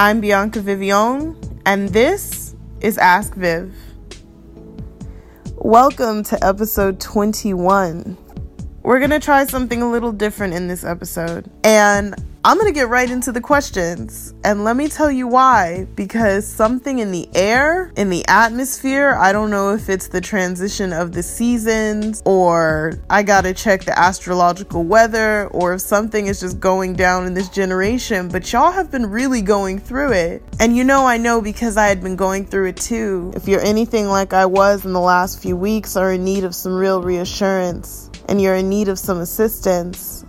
I'm Bianca Vivion, and this is Ask Viv. Welcome to episode 21. We're going to try something a little different in this episode. And I'm going to get right into the questions. And let me tell you why. Because something in the air, in the atmosphere, I don't know if it's the transition of the seasons or I got to check the astrological weather or if something is just going down in this generation. But y'all have been really going through it. And you know, I know because I had been going through it too. If you're anything like I was in the last few weeks or in need of some real reassurance, and you're in need of some assistance.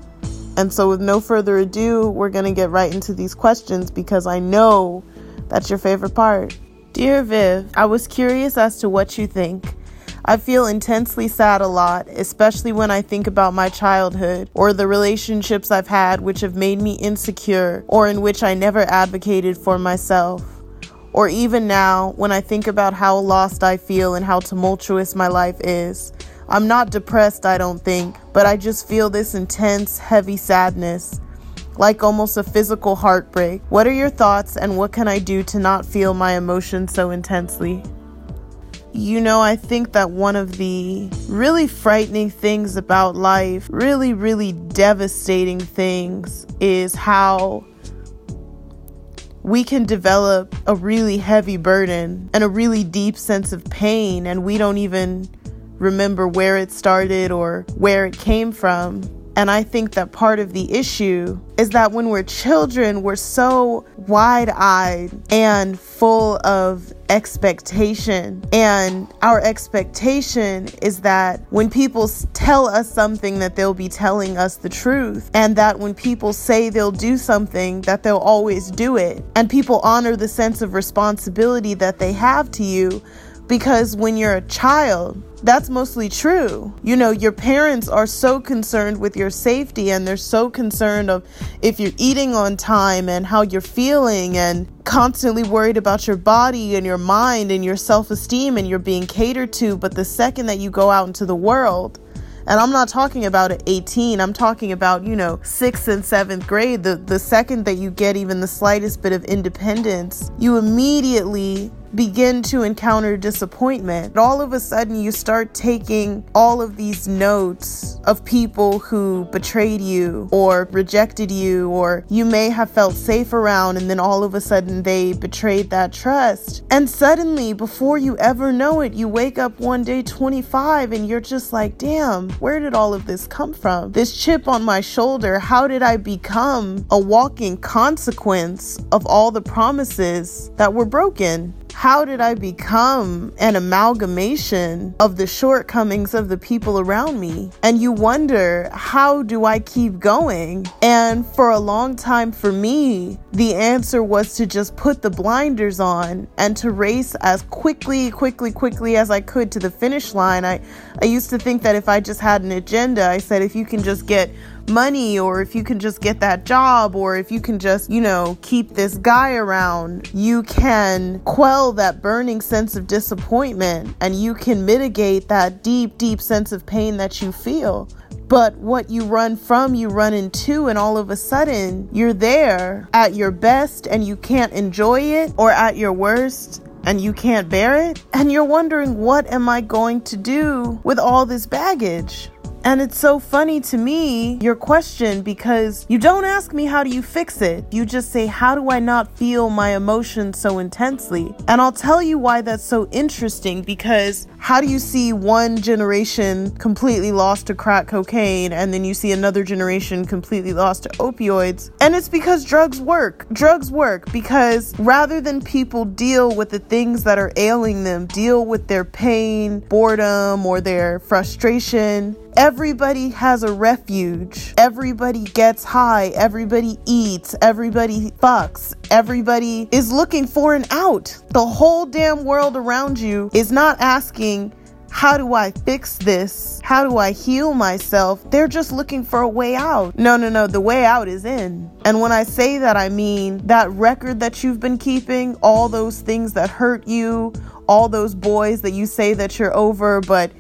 And so, with no further ado, we're going to get right into these questions because I know that's your favorite part. Dear Viv, I was curious as to what you think. I feel intensely sad a lot, especially when I think about my childhood or the relationships I've had which have made me insecure or in which I never advocated for myself. Or even now, when I think about how lost I feel and how tumultuous my life is. I'm not depressed, I don't think, but I just feel this intense, heavy sadness, like almost a physical heartbreak. What are your thoughts, and what can I do to not feel my emotions so intensely? You know, I think that one of the really frightening things about life, really, really devastating things, is how we can develop a really heavy burden and a really deep sense of pain, and we don't even remember where it started or where it came from. And I think that part of the issue is that when we're children, we're so wide eyed and full of expectation. And our expectation is that when people tell us something, that they'll be telling us the truth. And that when people say they'll do something, that they'll always do it. And people honor the sense of responsibility that they have to you because when you're a child, that's mostly true. You know, your parents are so concerned with your safety and they're so concerned of if you're eating on time and how you're feeling and constantly worried about your body and your mind and your self-esteem and you're being catered to, but the second that you go out into the world, and I'm not talking about at 18. I'm talking about, you know, sixth and seventh grade. The the second that you get even the slightest bit of independence, you immediately begin to encounter disappointment. All of a sudden, you start taking all of these notes of people who betrayed you or rejected you, or you may have felt safe around, and then all of a sudden they betrayed that trust. And suddenly, before you ever know it, you wake up one day 25 and you're just like, damn, where did all of this come from? This chip on my shoulder, how did I become a walking consequence of all the promises that were broken? How did I become an amalgamation of the shortcomings of the people around me? And you wonder, how do I keep going? And for a long time for me, the answer was to just put the blinders on and to race as quickly, quickly, quickly as I could to the finish line. I, I used to think that if I just had an agenda, I said, if you can just get money or if you can just get that job or if you can just, you know, keep this guy around, you can quell that burning sense of disappointment and you can mitigate that deep, deep sense of pain that you feel. But what you run from, you run into, and all of a sudden you're there at your best and you can't enjoy it, or at your worst and you can't bear it. And you're wondering, what am I going to do with all this baggage? And it's so funny to me, your question, because you don't ask me how do you fix it. You just say, how do I not feel my emotions so intensely? And I'll tell you why that's so interesting because how do you see one generation completely lost to crack cocaine and then you see another generation completely lost to opioids? And it's because drugs work. Drugs work because rather than people deal with the things that are ailing them, deal with their pain, boredom, or their frustration, Everybody has a refuge. Everybody gets high. Everybody eats. Everybody fucks. Everybody is looking for an out. The whole damn world around you is not asking, how do I fix this? How do I heal myself? They're just looking for a way out. No, no, no, the way out is in. And when I say that, I mean that record that you've been keeping, all those things that hurt you, all those boys that you say that you're over, but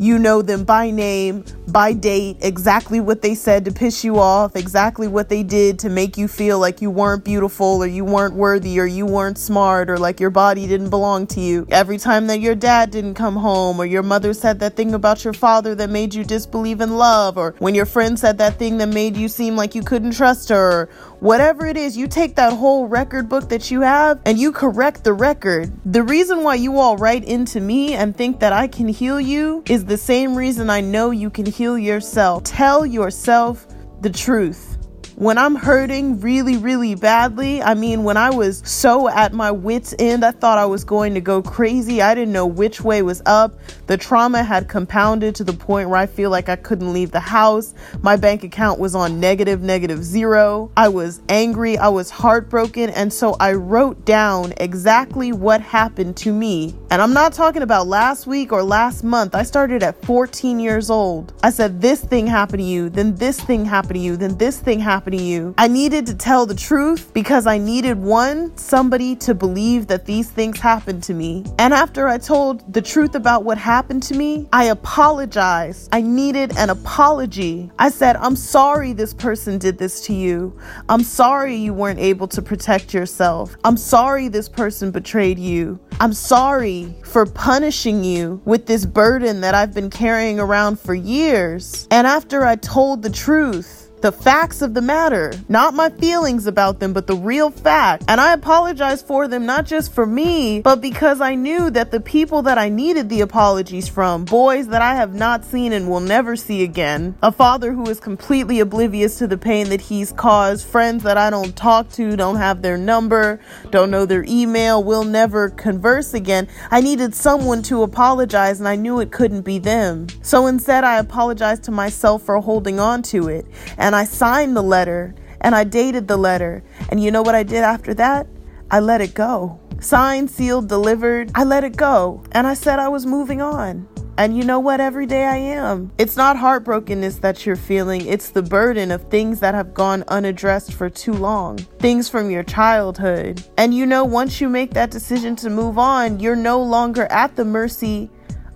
You know them by name, by date, exactly what they said to piss you off, exactly what they did to make you feel like you weren't beautiful or you weren't worthy or you weren't smart or like your body didn't belong to you. Every time that your dad didn't come home or your mother said that thing about your father that made you disbelieve in love or when your friend said that thing that made you seem like you couldn't trust her whatever it is, you take that whole record book that you have and you correct the record. The reason why you all write into me and think that I can heal you is the same reason I know you can heal yourself. Tell yourself the truth when I'm hurting really, really badly, I mean, when I was so at my wits' end, I thought I was going to go crazy. I didn't know which way was up. The trauma had compounded to the point where I feel like I couldn't leave the house. My bank account was on negative, negative zero. I was angry. I was heartbroken. And so I wrote down exactly what happened to me. And I'm not talking about last week or last month. I started at 14 years old. I said, This thing happened to you, then this thing happened to you, then this thing happened to you. I needed to tell the truth because I needed one, somebody to believe that these things happened to me. And after I told the truth about what happened to me, I apologized. I needed an apology. I said, I'm sorry this person did this to you. I'm sorry you weren't able to protect yourself. I'm sorry this person betrayed you. I'm sorry for punishing you with this burden that I've been carrying around for years. And after I told the truth, the facts of the matter, not my feelings about them, but the real fact. And I apologize for them, not just for me, but because I knew that the people that I needed the apologies from, boys that I have not seen and will never see again, a father who is completely oblivious to the pain that he's caused, friends that I don't talk to, don't have their number, don't know their email, will never converse again. I needed someone to apologize and I knew it couldn't be them. So instead, I apologized to myself for holding on to it. And and I signed the letter and I dated the letter. And you know what I did after that? I let it go. Signed, sealed, delivered. I let it go. And I said I was moving on. And you know what? Every day I am. It's not heartbrokenness that you're feeling, it's the burden of things that have gone unaddressed for too long, things from your childhood. And you know, once you make that decision to move on, you're no longer at the mercy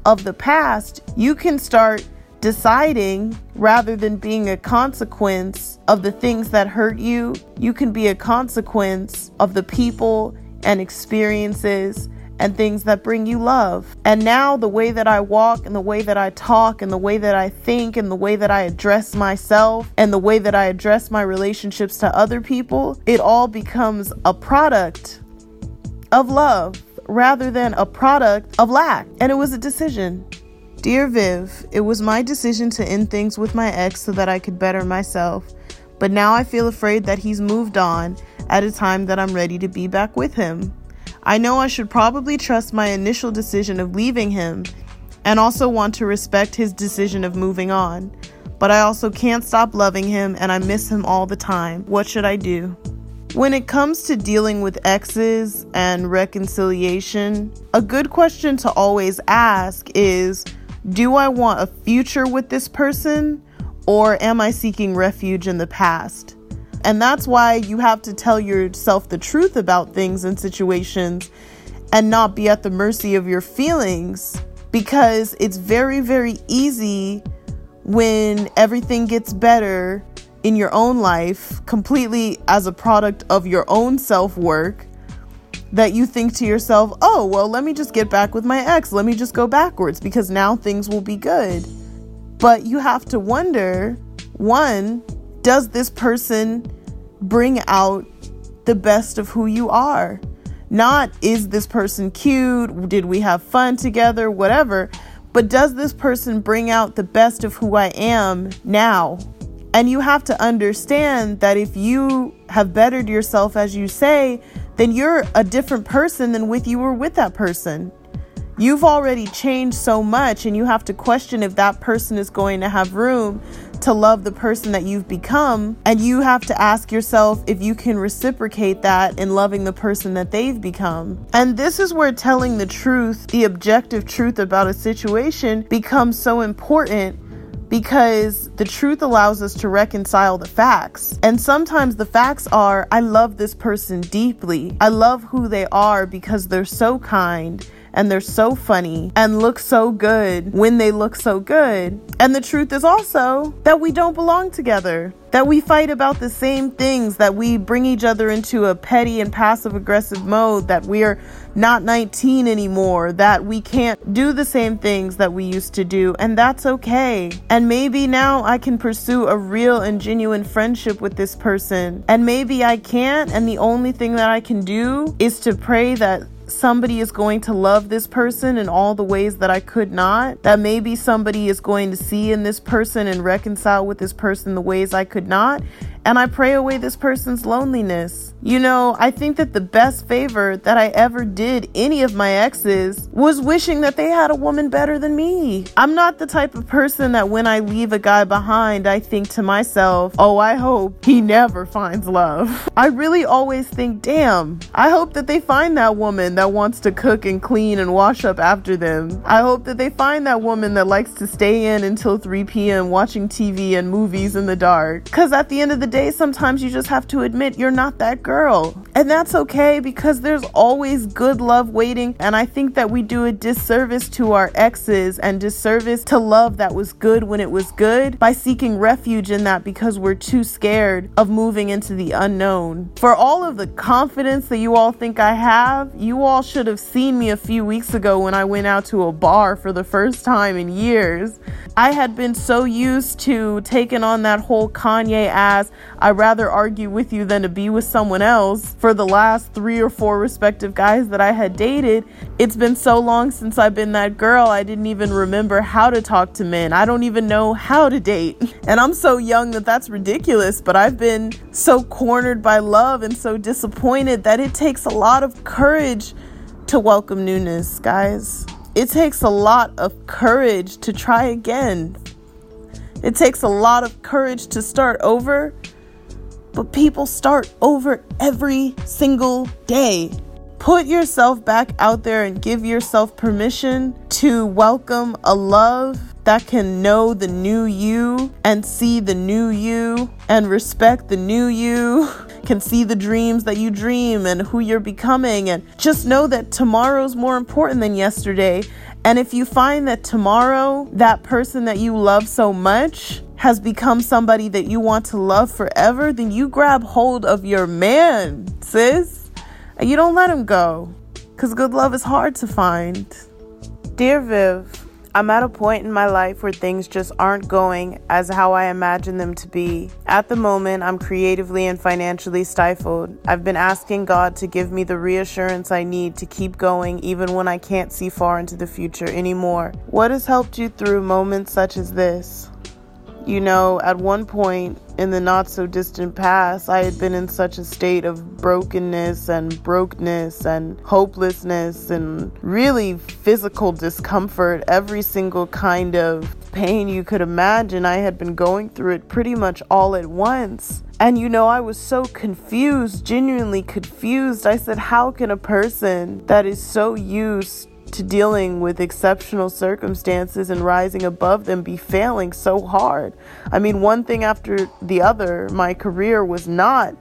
of the past. You can start deciding rather than being a consequence of the things that hurt you, you can be a consequence of the people and experiences and things that bring you love. And now, the way that I walk, and the way that I talk, and the way that I think, and the way that I address myself, and the way that I address my relationships to other people, it all becomes a product of love rather than a product of lack. And it was a decision. Dear Viv, it was my decision to end things with my ex so that I could better myself, but now I feel afraid that he's moved on at a time that I'm ready to be back with him. I know I should probably trust my initial decision of leaving him and also want to respect his decision of moving on, but I also can't stop loving him and I miss him all the time. What should I do? When it comes to dealing with exes and reconciliation, a good question to always ask is do I want a future with this person or am I seeking refuge in the past? And that's why you have to tell yourself the truth about things and situations and not be at the mercy of your feelings because it's very, very easy when everything gets better in your own life, completely as a product of your own self work, that you think to yourself, oh, well, let me just get back with my ex. Let me just go backwards because now things will be good. But you have to wonder one, does this person bring out the best of who you are? Not is this person cute? Did we have fun together? Whatever. But does this person bring out the best of who I am now? And you have to understand that if you have bettered yourself, as you say, then you're a different person than with you were with that person. You've already changed so much, and you have to question if that person is going to have room to love the person that you've become. And you have to ask yourself if you can reciprocate that in loving the person that they've become. And this is where telling the truth, the objective truth about a situation, becomes so important because the truth allows us to reconcile the facts. And sometimes the facts are I love this person deeply. I love who they are because they're so kind and they're so funny and look so good when they look so good. And the truth is also that we don't belong together that we fight about the same things, that we bring each other into a petty and passive aggressive mode, that we're not 19 anymore, that we can't do the same things that we used to do, and that's okay. And maybe now I can pursue a real and genuine friendship with this person, and maybe I can't, and the only thing that I can do is to pray that somebody is going to love this person in all the ways that I could not, that maybe somebody is going to see in this person and reconcile with this person the ways I could not, and I pray away this person's loneliness. You know, I think that the best favor that I ever did any of my exes was wishing that they had a woman better than me. I'm not the type of person that when I leave a guy behind, I think to myself, oh, I hope he never finds love. I really always think, damn, I hope that they find that woman that wants to cook and clean and wash up after them. I hope that they find that woman that likes to stay in until 3 p.m. watching TV and movies in the dark. Because at the end of the day, sometimes you just have to admit you're not that girl. And that's okay because there's always good love waiting. And I think that we do a disservice to our exes and disservice to love that was good when it was good by seeking refuge in that because we're too scared of moving into the unknown. For all of the confidence that you all think I have, you all should have seen me a few weeks ago when I went out to a bar for the first time in years. I had been so used to taking on that whole Kanye ass, I'd rather argue with you than to be with someone else for the last three or four respective guys that I had dated. It's been so long since I've been that girl, I didn't even remember how to talk to men. I don't even know how to date. And I'm so young that that's ridiculous, but I've been so cornered by love and so disappointed that it takes a lot of courage to welcome newness, guys. It takes a lot of courage to try again. It takes a lot of courage to start over, but people start over every single day. Put yourself back out there and give yourself permission to welcome a love that can know the new you and see the new you and respect the new you, can see the dreams that you dream and who you're becoming, and just know that tomorrow's more important than yesterday. And if you find that tomorrow, that person that you love so much has become somebody that you want to love forever, then you grab hold of your man, sis. And you don't let him go. Because good love is hard to find. Dear Viv, I'm at a point in my life where things just aren't going as how I imagine them to be. At the moment, I'm creatively and financially stifled. I've been asking God to give me the reassurance I need to keep going even when I can't see far into the future anymore. What has helped you through moments such as this? You know, at one point in the not so distant past, I had been in such a state of brokenness and brokenness and hopelessness and really physical discomfort. Every single kind of pain you could imagine, I had been going through it pretty much all at once. And you know, I was so confused, genuinely confused. I said, How can a person that is so used to dealing with exceptional circumstances and rising above them be failing so hard. I mean, one thing after the other, my career was not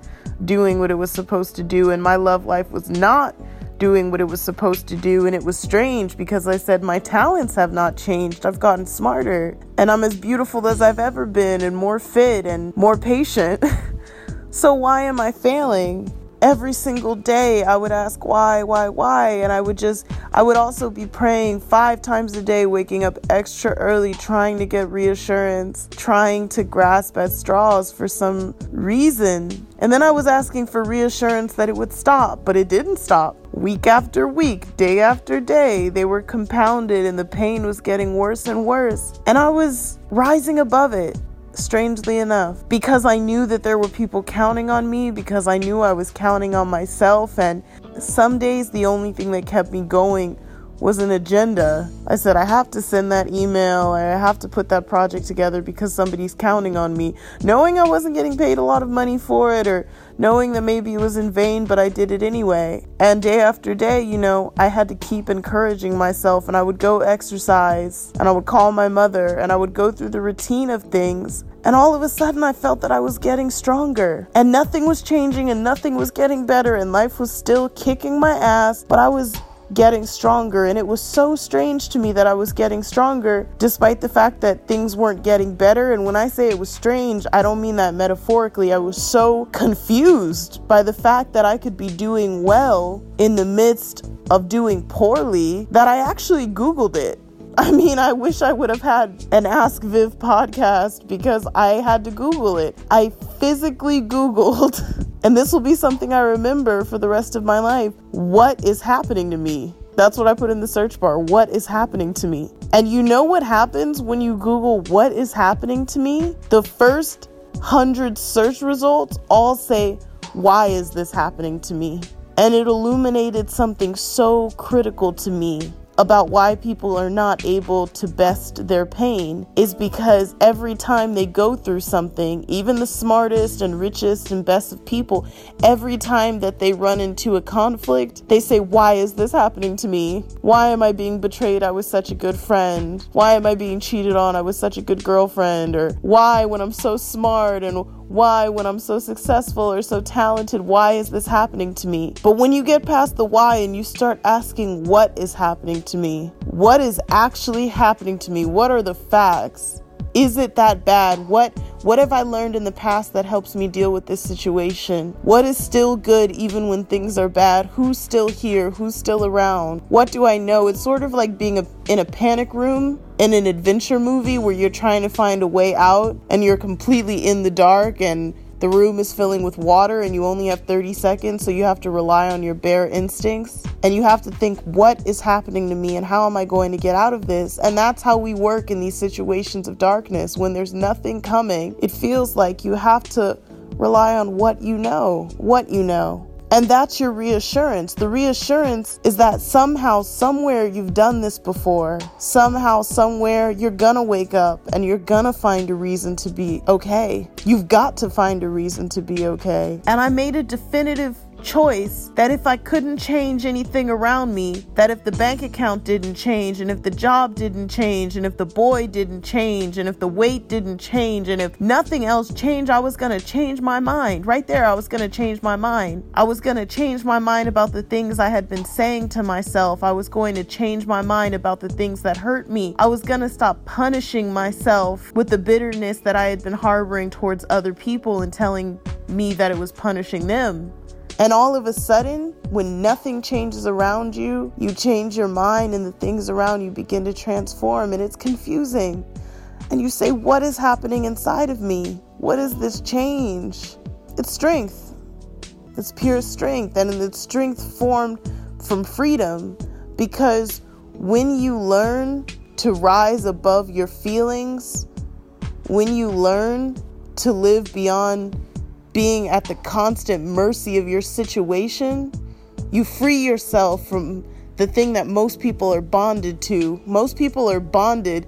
doing what it was supposed to do, and my love life was not doing what it was supposed to do. And it was strange because I said, My talents have not changed. I've gotten smarter, and I'm as beautiful as I've ever been, and more fit and more patient. so, why am I failing? Every single day I would ask why, why, why. And I would just, I would also be praying five times a day, waking up extra early, trying to get reassurance, trying to grasp at straws for some reason. And then I was asking for reassurance that it would stop, but it didn't stop. Week after week, day after day, they were compounded and the pain was getting worse and worse. And I was rising above it strangely enough, because I knew that there were people counting on me, because I knew I was counting on myself. And some days, the only thing that kept me going was an agenda. I said, I have to send that email, I have to put that project together because somebody's counting on me. Knowing I wasn't getting paid a lot of money for it, or knowing that maybe it was in vain, but I did it anyway. And day after day, you know, I had to keep encouraging myself, and I would go exercise, and I would call my mother, and I would go through the routine of things. And all of a sudden, I felt that I was getting stronger, and nothing was changing, and nothing was getting better, and life was still kicking my ass, but I was getting stronger. And it was so strange to me that I was getting stronger despite the fact that things weren't getting better. And when I say it was strange, I don't mean that metaphorically. I was so confused by the fact that I could be doing well in the midst of doing poorly that I actually Googled it. I mean, I wish I would have had an Ask Viv podcast because I had to Google it. I physically Googled, and this will be something I remember for the rest of my life. What is happening to me? That's what I put in the search bar. What is happening to me? And you know what happens when you Google what is happening to me? The first hundred search results all say, Why is this happening to me? And it illuminated something so critical to me about why people are not able to best their pain is because every time they go through something, even the smartest and richest and best of people, every time that they run into a conflict, they say, Why is this happening to me? Why am I being betrayed? I was such a good friend. Why am I being cheated on? I was such a good girlfriend. Or why, when I'm so smart and why, when I'm so successful or so talented, why is this happening to me? But when you get past the why and you start asking what is happening to me, what is actually happening to me, what are the facts? Is it that bad? What what have I learned in the past that helps me deal with this situation? What is still good even when things are bad? Who's still here? Who's still around? What do I know? It's sort of like being a, in a panic room in an adventure movie where you're trying to find a way out and you're completely in the dark and the room is filling with water and you only have 30 seconds, so you have to rely on your bare instincts. And you have to think, what is happening to me and how am I going to get out of this? And that's how we work in these situations of darkness. When there's nothing coming, it feels like you have to rely on what you know, what you know. And that's your reassurance. The reassurance is that somehow, somewhere you've done this before. Somehow, somewhere you're gonna wake up and you're gonna find a reason to be okay. You've got to find a reason to be okay. And I made a definitive choice that if I couldn't change anything around me, that if the bank account didn't change, and if the job didn't change, and if the boy didn't change, and if the weight didn't change, and if nothing else changed, I was gonna change my mind. Right there, I was gonna change my mind. I was gonna change my mind about the things I had been saying to myself. I was going to change my mind about the things that hurt me. I was gonna stop punishing myself with the bitterness that I had been harboring towards other people and telling me that it was punishing them. And all of a sudden, when nothing changes around you, you change your mind and the things around you begin to transform, and it's confusing. And you say, What is happening inside of me? What is this change? It's strength. It's pure strength, and it's strength formed from freedom because when you learn to rise above your feelings, when you learn to live beyond being at the constant mercy of your situation, you free yourself from the thing that most people are bonded to. Most people are bonded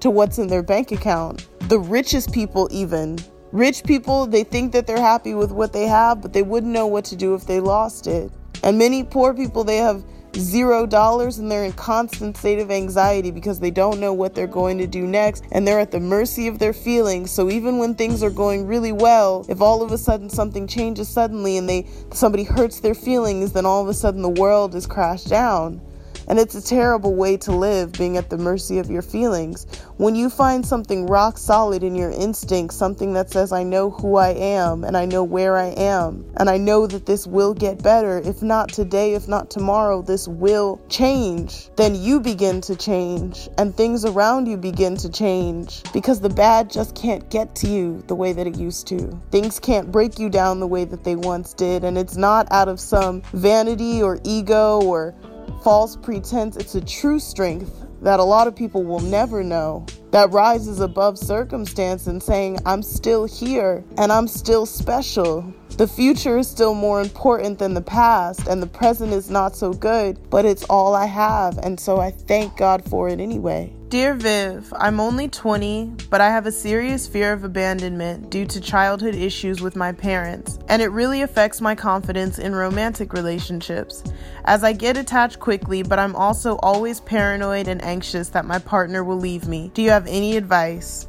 to what's in their bank account. The richest people, even. Rich people, they think that they're happy with what they have, but they wouldn't know what to do if they lost it. And many poor people, they have zero dollars and they're in constant state of anxiety because they don't know what they're going to do next and they're at the mercy of their feelings. So even when things are going really well if all of a sudden something changes suddenly and they somebody hurts their feelings then all of a sudden the world is crashed down and it's a terrible way to live, being at the mercy of your feelings. When you find something rock solid in your instinct, something that says, I know who I am and I know where I am, and I know that this will get better, if not today, if not tomorrow, this will change, then you begin to change and things around you begin to change because the bad just can't get to you the way that it used to. Things can't break you down the way that they once did, and it's not out of some vanity or ego or false pretense, it's a true strength that a lot of people will never know that rises above circumstance and saying, I'm still here and I'm still special. The future is still more important than the past, and the present is not so good, but it's all I have, and so I thank God for it anyway. Dear Viv, I'm only 20, but I have a serious fear of abandonment due to childhood issues with my parents, and it really affects my confidence in romantic relationships. As I get attached quickly, but I'm also always paranoid and anxious that my partner will leave me. Do you have any advice?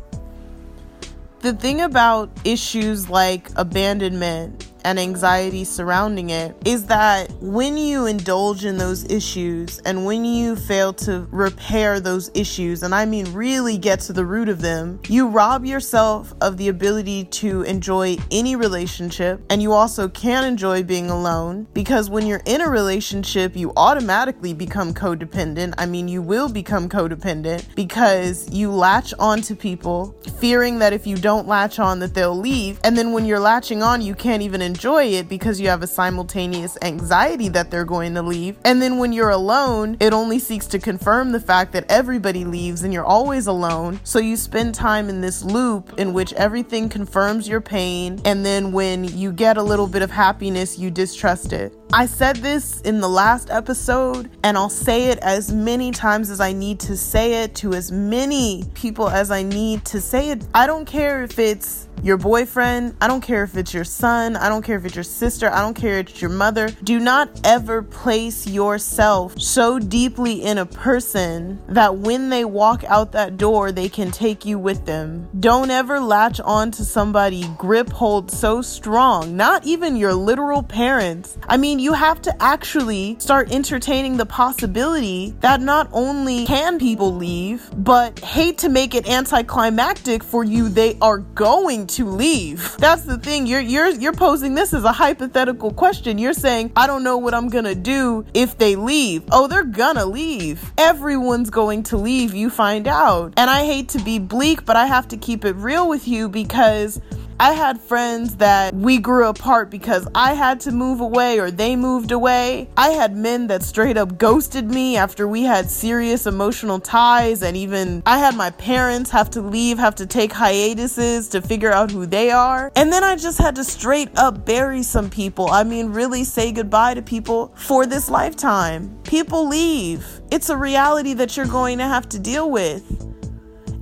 The thing about issues like abandonment and anxiety surrounding it is that when you indulge in those issues and when you fail to repair those issues, and I mean really get to the root of them, you rob yourself of the ability to enjoy any relationship and you also can enjoy being alone because when you're in a relationship, you automatically become codependent. I mean, you will become codependent because you latch on to people fearing that if you don't latch on that they'll leave. And then when you're latching on, you can't even enjoy it because you have a simultaneous anxiety that they're going to leave. And then when you're alone, it only seeks to confirm the fact that everybody leaves and you're always alone. So you spend time in this loop in which everything confirms your pain. And then when you get a little bit of happiness, you distrust it. I said this in the last episode, and I'll say it as many times as I need to say it to as many people as I need to say it. I don't care if it's your boyfriend, I don't care if it's your son, I don't care if it's your sister, I don't care if it's your mother. Do not ever place yourself so deeply in a person that when they walk out that door, they can take you with them. Don't ever latch on to somebody, grip hold so strong, not even your literal parents. I mean, you have to actually start entertaining the possibility that not only can people leave, but hate to make it anticlimactic for you, they are going to leave. That's the thing. You're you're you're posing this as a hypothetical question. You're saying, I don't know what I'm gonna do if they leave. Oh, they're gonna leave. Everyone's going to leave, you find out. And I hate to be bleak, but I have to keep it real with you because I had friends that we grew apart because I had to move away or they moved away. I had men that straight up ghosted me after we had serious emotional ties, and even I had my parents have to leave, have to take hiatuses to figure out who they are. And then I just had to straight up bury some people. I mean, really say goodbye to people for this lifetime. People leave. It's a reality that you're going to have to deal with.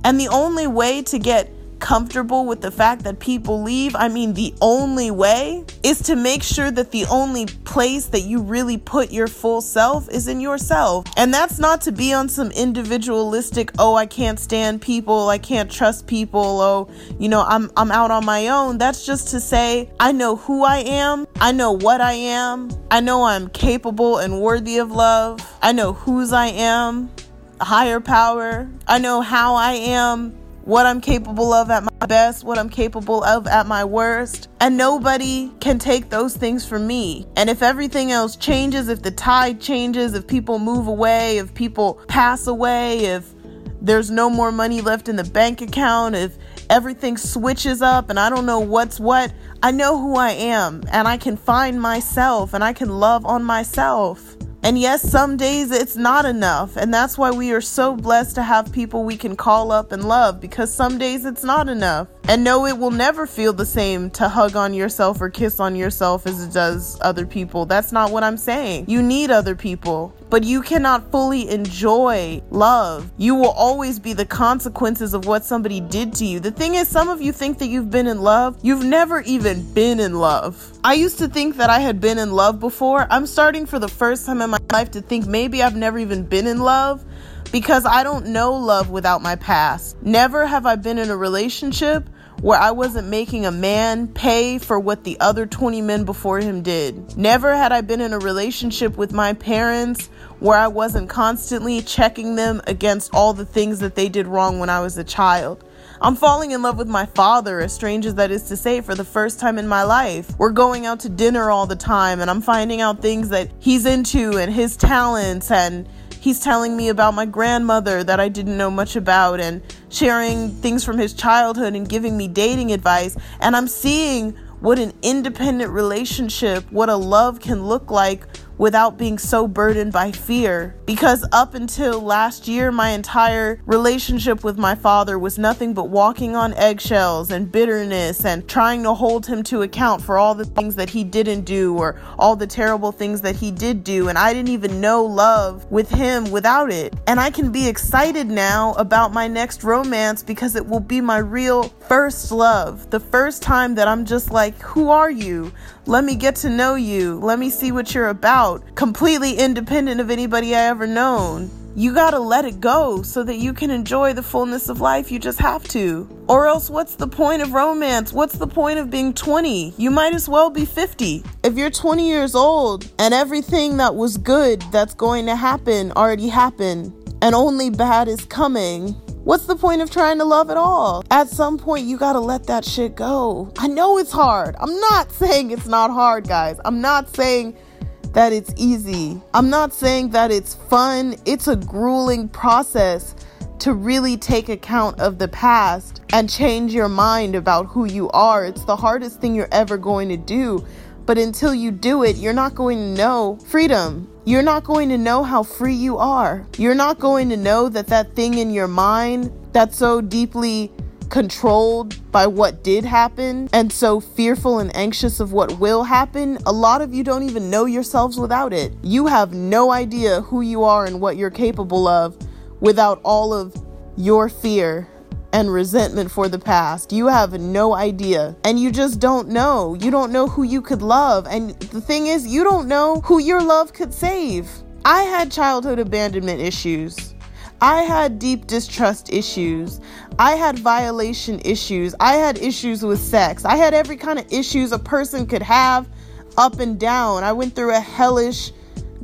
And the only way to get comfortable with the fact that people leave, I mean, the only way is to make sure that the only place that you really put your full self is in yourself. And that's not to be on some individualistic, oh, I can't stand people, I can't trust people, oh, you know, I'm I'm out on my own. That's just to say I know who I am, I know what I am, I know I'm capable and worthy of love. I know whose I am, higher power. I know how I am what I'm capable of at my best, what I'm capable of at my worst. And nobody can take those things from me. And if everything else changes, if the tide changes, if people move away, if people pass away, if there's no more money left in the bank account, if everything switches up and I don't know what's what, I know who I am and I can find myself and I can love on myself. And yes, some days it's not enough. And that's why we are so blessed to have people we can call up and love because some days it's not enough. And no, it will never feel the same to hug on yourself or kiss on yourself as it does other people. That's not what I'm saying. You need other people, but you cannot fully enjoy love. You will always be the consequences of what somebody did to you. The thing is, some of you think that you've been in love. You've never even been in love. I used to think that I had been in love before. I'm starting for the first time in my life to think maybe I've never even been in love because I don't know love without my past. Never have I been in a relationship where I wasn't making a man pay for what the other 20 men before him did. Never had I been in a relationship with my parents where I wasn't constantly checking them against all the things that they did wrong when I was a child. I'm falling in love with my father, as strange as that is to say, for the first time in my life. We're going out to dinner all the time, and I'm finding out things that he's into and his talents and He's telling me about my grandmother that I didn't know much about and sharing things from his childhood and giving me dating advice. And I'm seeing what an independent relationship, what a love can look like without being so burdened by fear. Because up until last year, my entire relationship with my father was nothing but walking on eggshells and bitterness and trying to hold him to account for all the things that he didn't do or all the terrible things that he did do. And I didn't even know love with him without it. And I can be excited now about my next romance because it will be my real first love. The first time that I'm just like, who are you? Let me get to know you. Let me see what you're about. Completely independent of anybody I ever known. You gotta let it go so that you can enjoy the fullness of life. You just have to. Or else, what's the point of romance? What's the point of being 20? You might as well be 50. If you're 20 years old and everything that was good that's going to happen already happened, and only bad is coming, What's the point of trying to love at all? At some point, you gotta let that shit go. I know it's hard. I'm not saying it's not hard, guys. I'm not saying that it's easy. I'm not saying that it's fun. It's a grueling process to really take account of the past and change your mind about who you are. It's the hardest thing you're ever going to do. But until you do it, you're not going to know freedom. You're not going to know how free you are. You're not going to know that that thing in your mind that's so deeply controlled by what did happen and so fearful and anxious of what will happen, a lot of you don't even know yourselves without it. You have no idea who you are and what you're capable of without all of your fear and resentment for the past. You have no idea. And you just don't know. You don't know who you could love. And the thing is, you don't know who your love could save. I had childhood abandonment issues. I had deep distrust issues. I had violation issues. I had issues with sex. I had every kind of issues a person could have up and down. I went through a hellish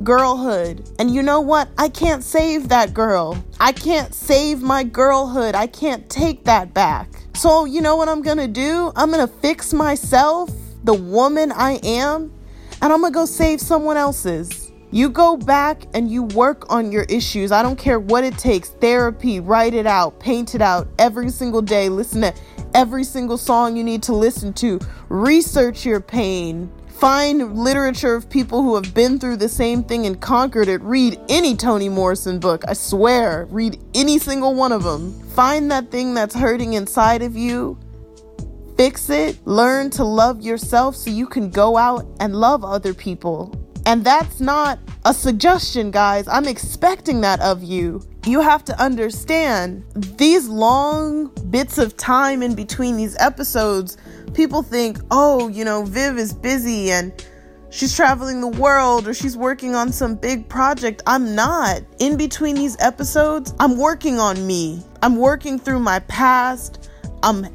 girlhood. And you know what? I can't save that girl. I can't save my girlhood. I can't take that back. So, you know what I'm gonna do? I'm gonna fix myself, the woman I am, and I'm gonna go save someone else's. You go back and you work on your issues. I don't care what it takes therapy, write it out, paint it out every single day. Listen to every single song you need to listen to. Research your pain. Find literature of people who have been through the same thing and conquered it. Read any Toni Morrison book. I swear. Read any single one of them. Find that thing that's hurting inside of you. Fix it. Learn to love yourself so you can go out and love other people. And that's not a suggestion, guys. I'm expecting that of you. You have to understand these long bits of time in between these episodes people think, oh, you know, Viv is busy and she's traveling the world or she's working on some big project. I'm not. In between these episodes, I'm working on me. I'm working through my past. I'm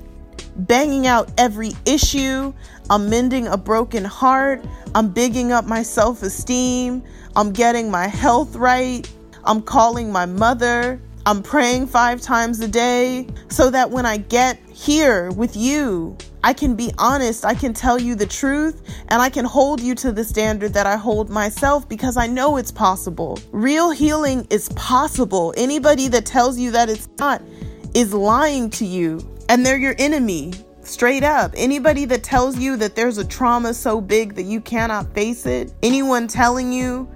banging out every issue. I'm mending a broken heart. I'm bigging up my self esteem. I'm getting my health right. I'm calling my mother. I'm praying five times a day so that when I get here with you, I can be honest, I can tell you the truth, and I can hold you to the standard that I hold myself because I know it's possible. Real healing is possible. Anybody that tells you that it's not is lying to you, and they're your enemy. Straight up. Anybody that tells you that there's a trauma so big that you cannot face it, anyone telling you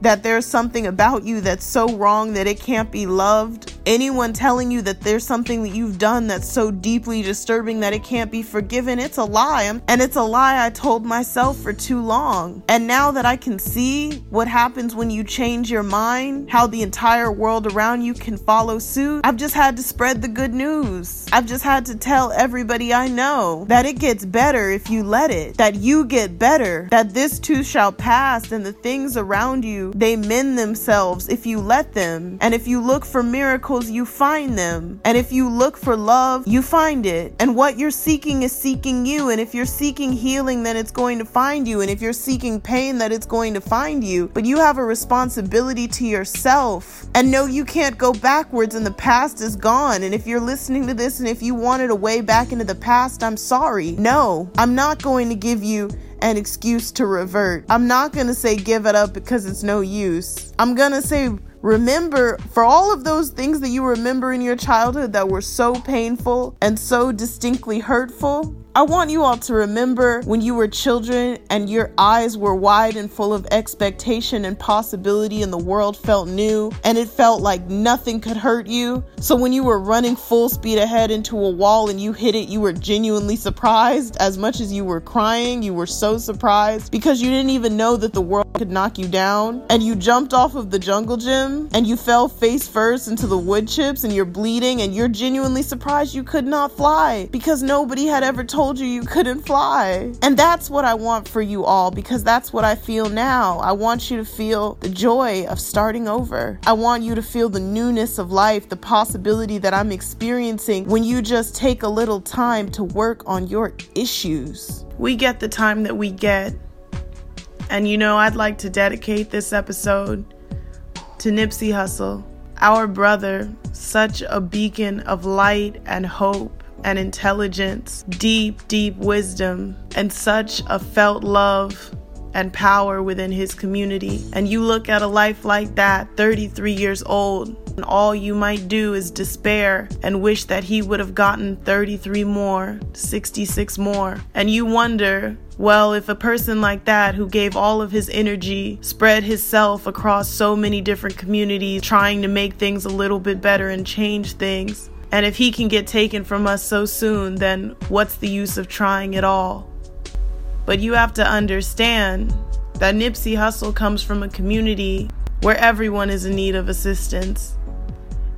that there's something about you that's so wrong that it can't be loved, anyone telling you that there's something that you've done that's so deeply disturbing that it can't be forgiven, it's a lie. And it's a lie I told myself for too long. And now that I can see what happens when you change your mind, how the entire world around you can follow suit, I've just had to spread the good news. I've just had to tell everybody I know that it gets better if you let it, that you get better, that this too shall pass, and the things around you they mend themselves if you let them. And if you look for miracles, you find them. And if you look for love, you find it. And what you're seeking is seeking you. And if you're seeking healing, then it's going to find you. And if you're seeking pain, that it's going to find you. But you have a responsibility to yourself. And no, you can't go backwards, and the past is gone. And if you're listening to this and if you wanted a way back into the past, I'm sorry. No, I'm not going to give you an excuse to revert. I'm not going to say give it up because it's no use. I'm going to say remember for all of those things that you remember in your childhood that were so painful and so distinctly hurtful. I want you all to remember when you were children and your eyes were wide and full of expectation and possibility, and the world felt new and it felt like nothing could hurt you. So, when you were running full speed ahead into a wall and you hit it, you were genuinely surprised. As much as you were crying, you were so surprised because you didn't even know that the world could knock you down. And you jumped off of the jungle gym and you fell face first into the wood chips and you're bleeding and you're genuinely surprised you could not fly because nobody had ever told told you you couldn't fly. And that's what I want for you all because that's what I feel now. I want you to feel the joy of starting over. I want you to feel the newness of life, the possibility that I'm experiencing when you just take a little time to work on your issues. We get the time that we get. And you know, I'd like to dedicate this episode to Nipsey Hussle, our brother, such a beacon of light and hope and intelligence, deep, deep wisdom, and such a felt love and power within his community. And you look at a life like that, 33 years old, and all you might do is despair and wish that he would have gotten 33 more, 66 more. And you wonder, well, if a person like that who gave all of his energy, spread his self across so many different communities, trying to make things a little bit better and change things, and if he can get taken from us so soon, then what's the use of trying at all? But you have to understand that Nipsey Hussle comes from a community where everyone is in need of assistance.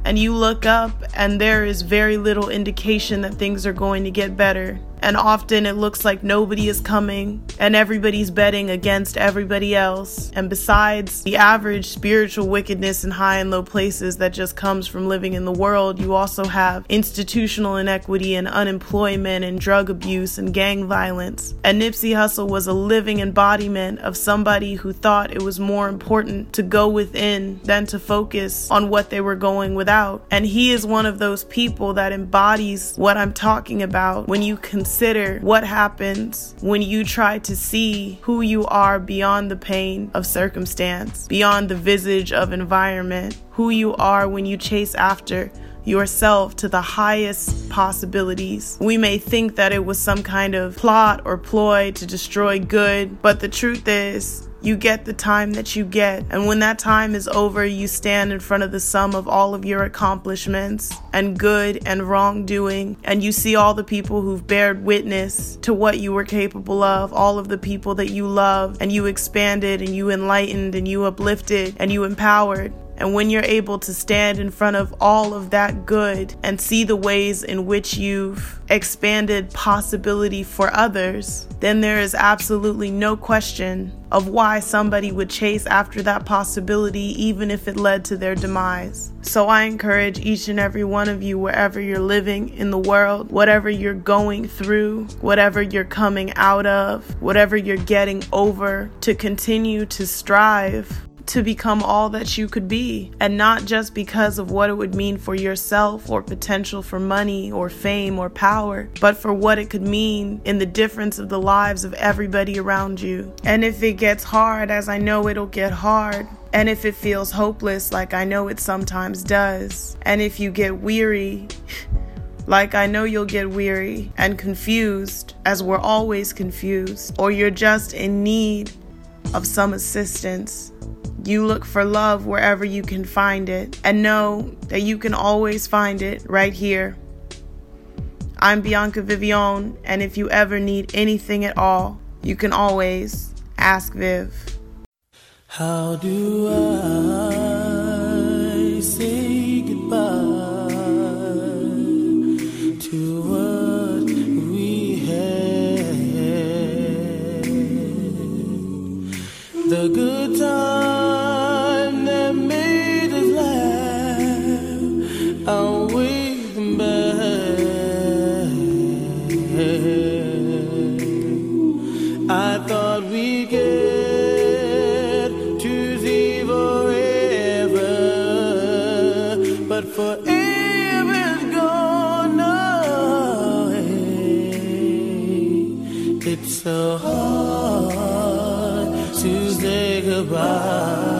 And you look up, and there is very little indication that things are going to get better and often it looks like nobody is coming and everybody's betting against everybody else. And besides the average spiritual wickedness in high and low places that just comes from living in the world, you also have institutional inequity and unemployment and drug abuse and gang violence. And Nipsey Hussle was a living embodiment of somebody who thought it was more important to go within than to focus on what they were going without. And he is one of those people that embodies what I'm talking about when you consider consider what happens when you try to see who you are beyond the pain of circumstance, beyond the visage of environment, who you are when you chase after yourself to the highest possibilities. We may think that it was some kind of plot or ploy to destroy good, but the truth is, you get the time that you get. And when that time is over, you stand in front of the sum of all of your accomplishments and good and wrongdoing. And you see all the people who've bared witness to what you were capable of, all of the people that you love, and you expanded and you enlightened and you uplifted and you empowered. And when you're able to stand in front of all of that good and see the ways in which you've expanded possibility for others, then there is absolutely no question of why somebody would chase after that possibility even if it led to their demise. So I encourage each and every one of you, wherever you're living in the world, whatever you're going through, whatever you're coming out of, whatever you're getting over, to continue to strive to become all that you could be, and not just because of what it would mean for yourself or potential for money or fame or power, but for what it could mean in the difference of the lives of everybody around you. And if it gets hard, as I know it'll get hard, and if it feels hopeless, like I know it sometimes does, and if you get weary, like I know you'll get weary and confused, as we're always confused, or you're just in need of some assistance, you look for love wherever you can find it and know that you can always find it right here. I'm Bianca Vivion, and if you ever need anything at all, you can always ask Viv. How do I say goodbye